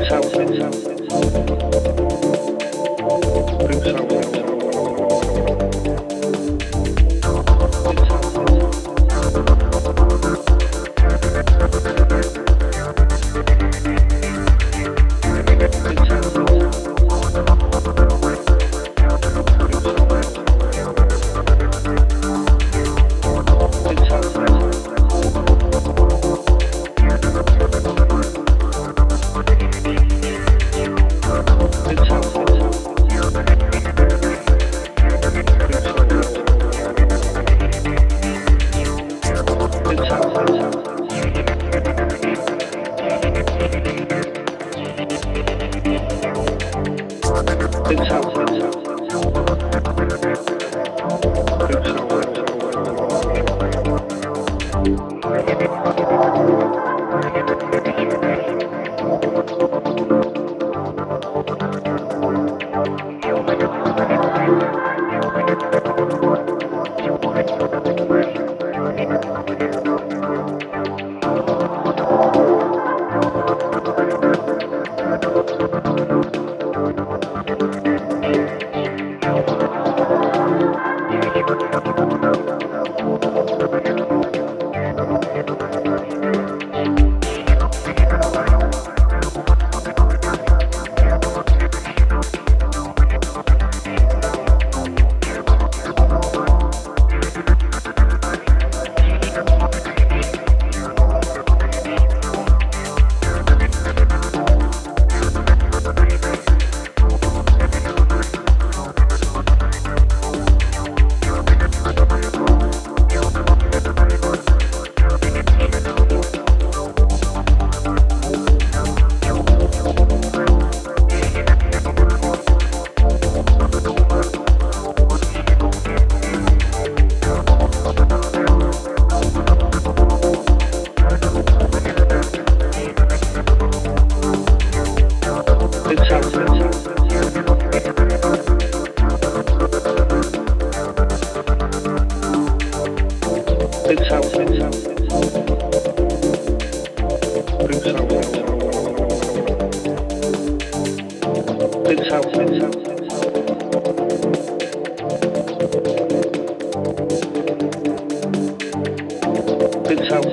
House. Six hours. Good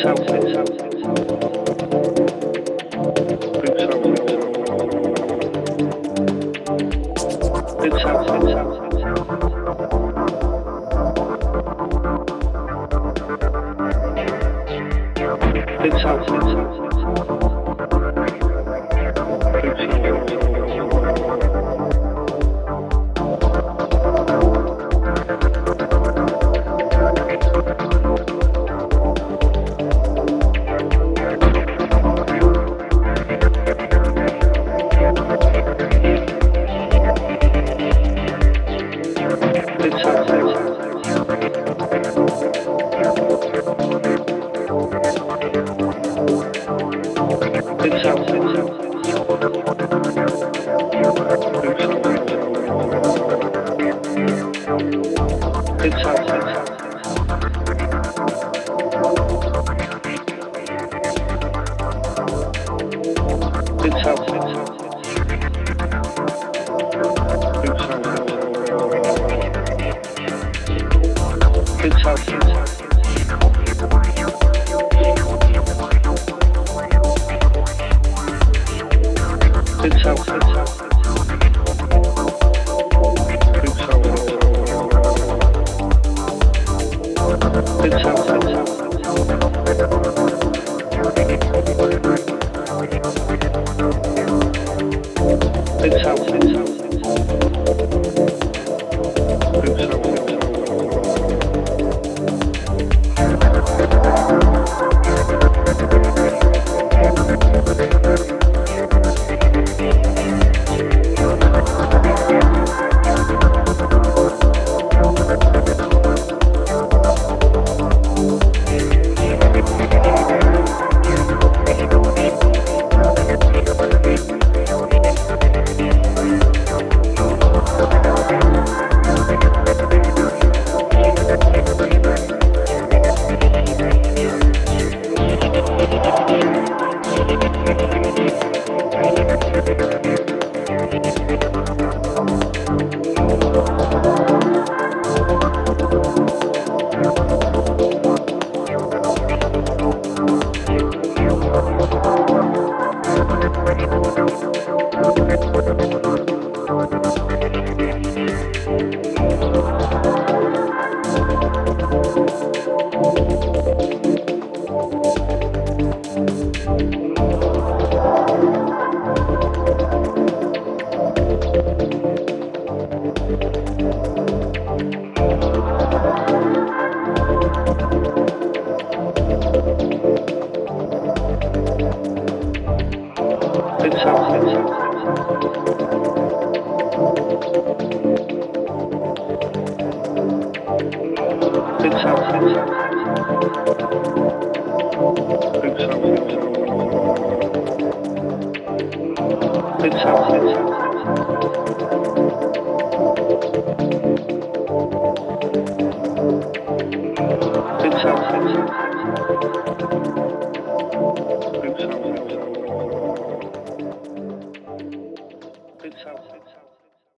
sound, good sound, good sound. Fiction. Fiction. Fiction. It's out. Good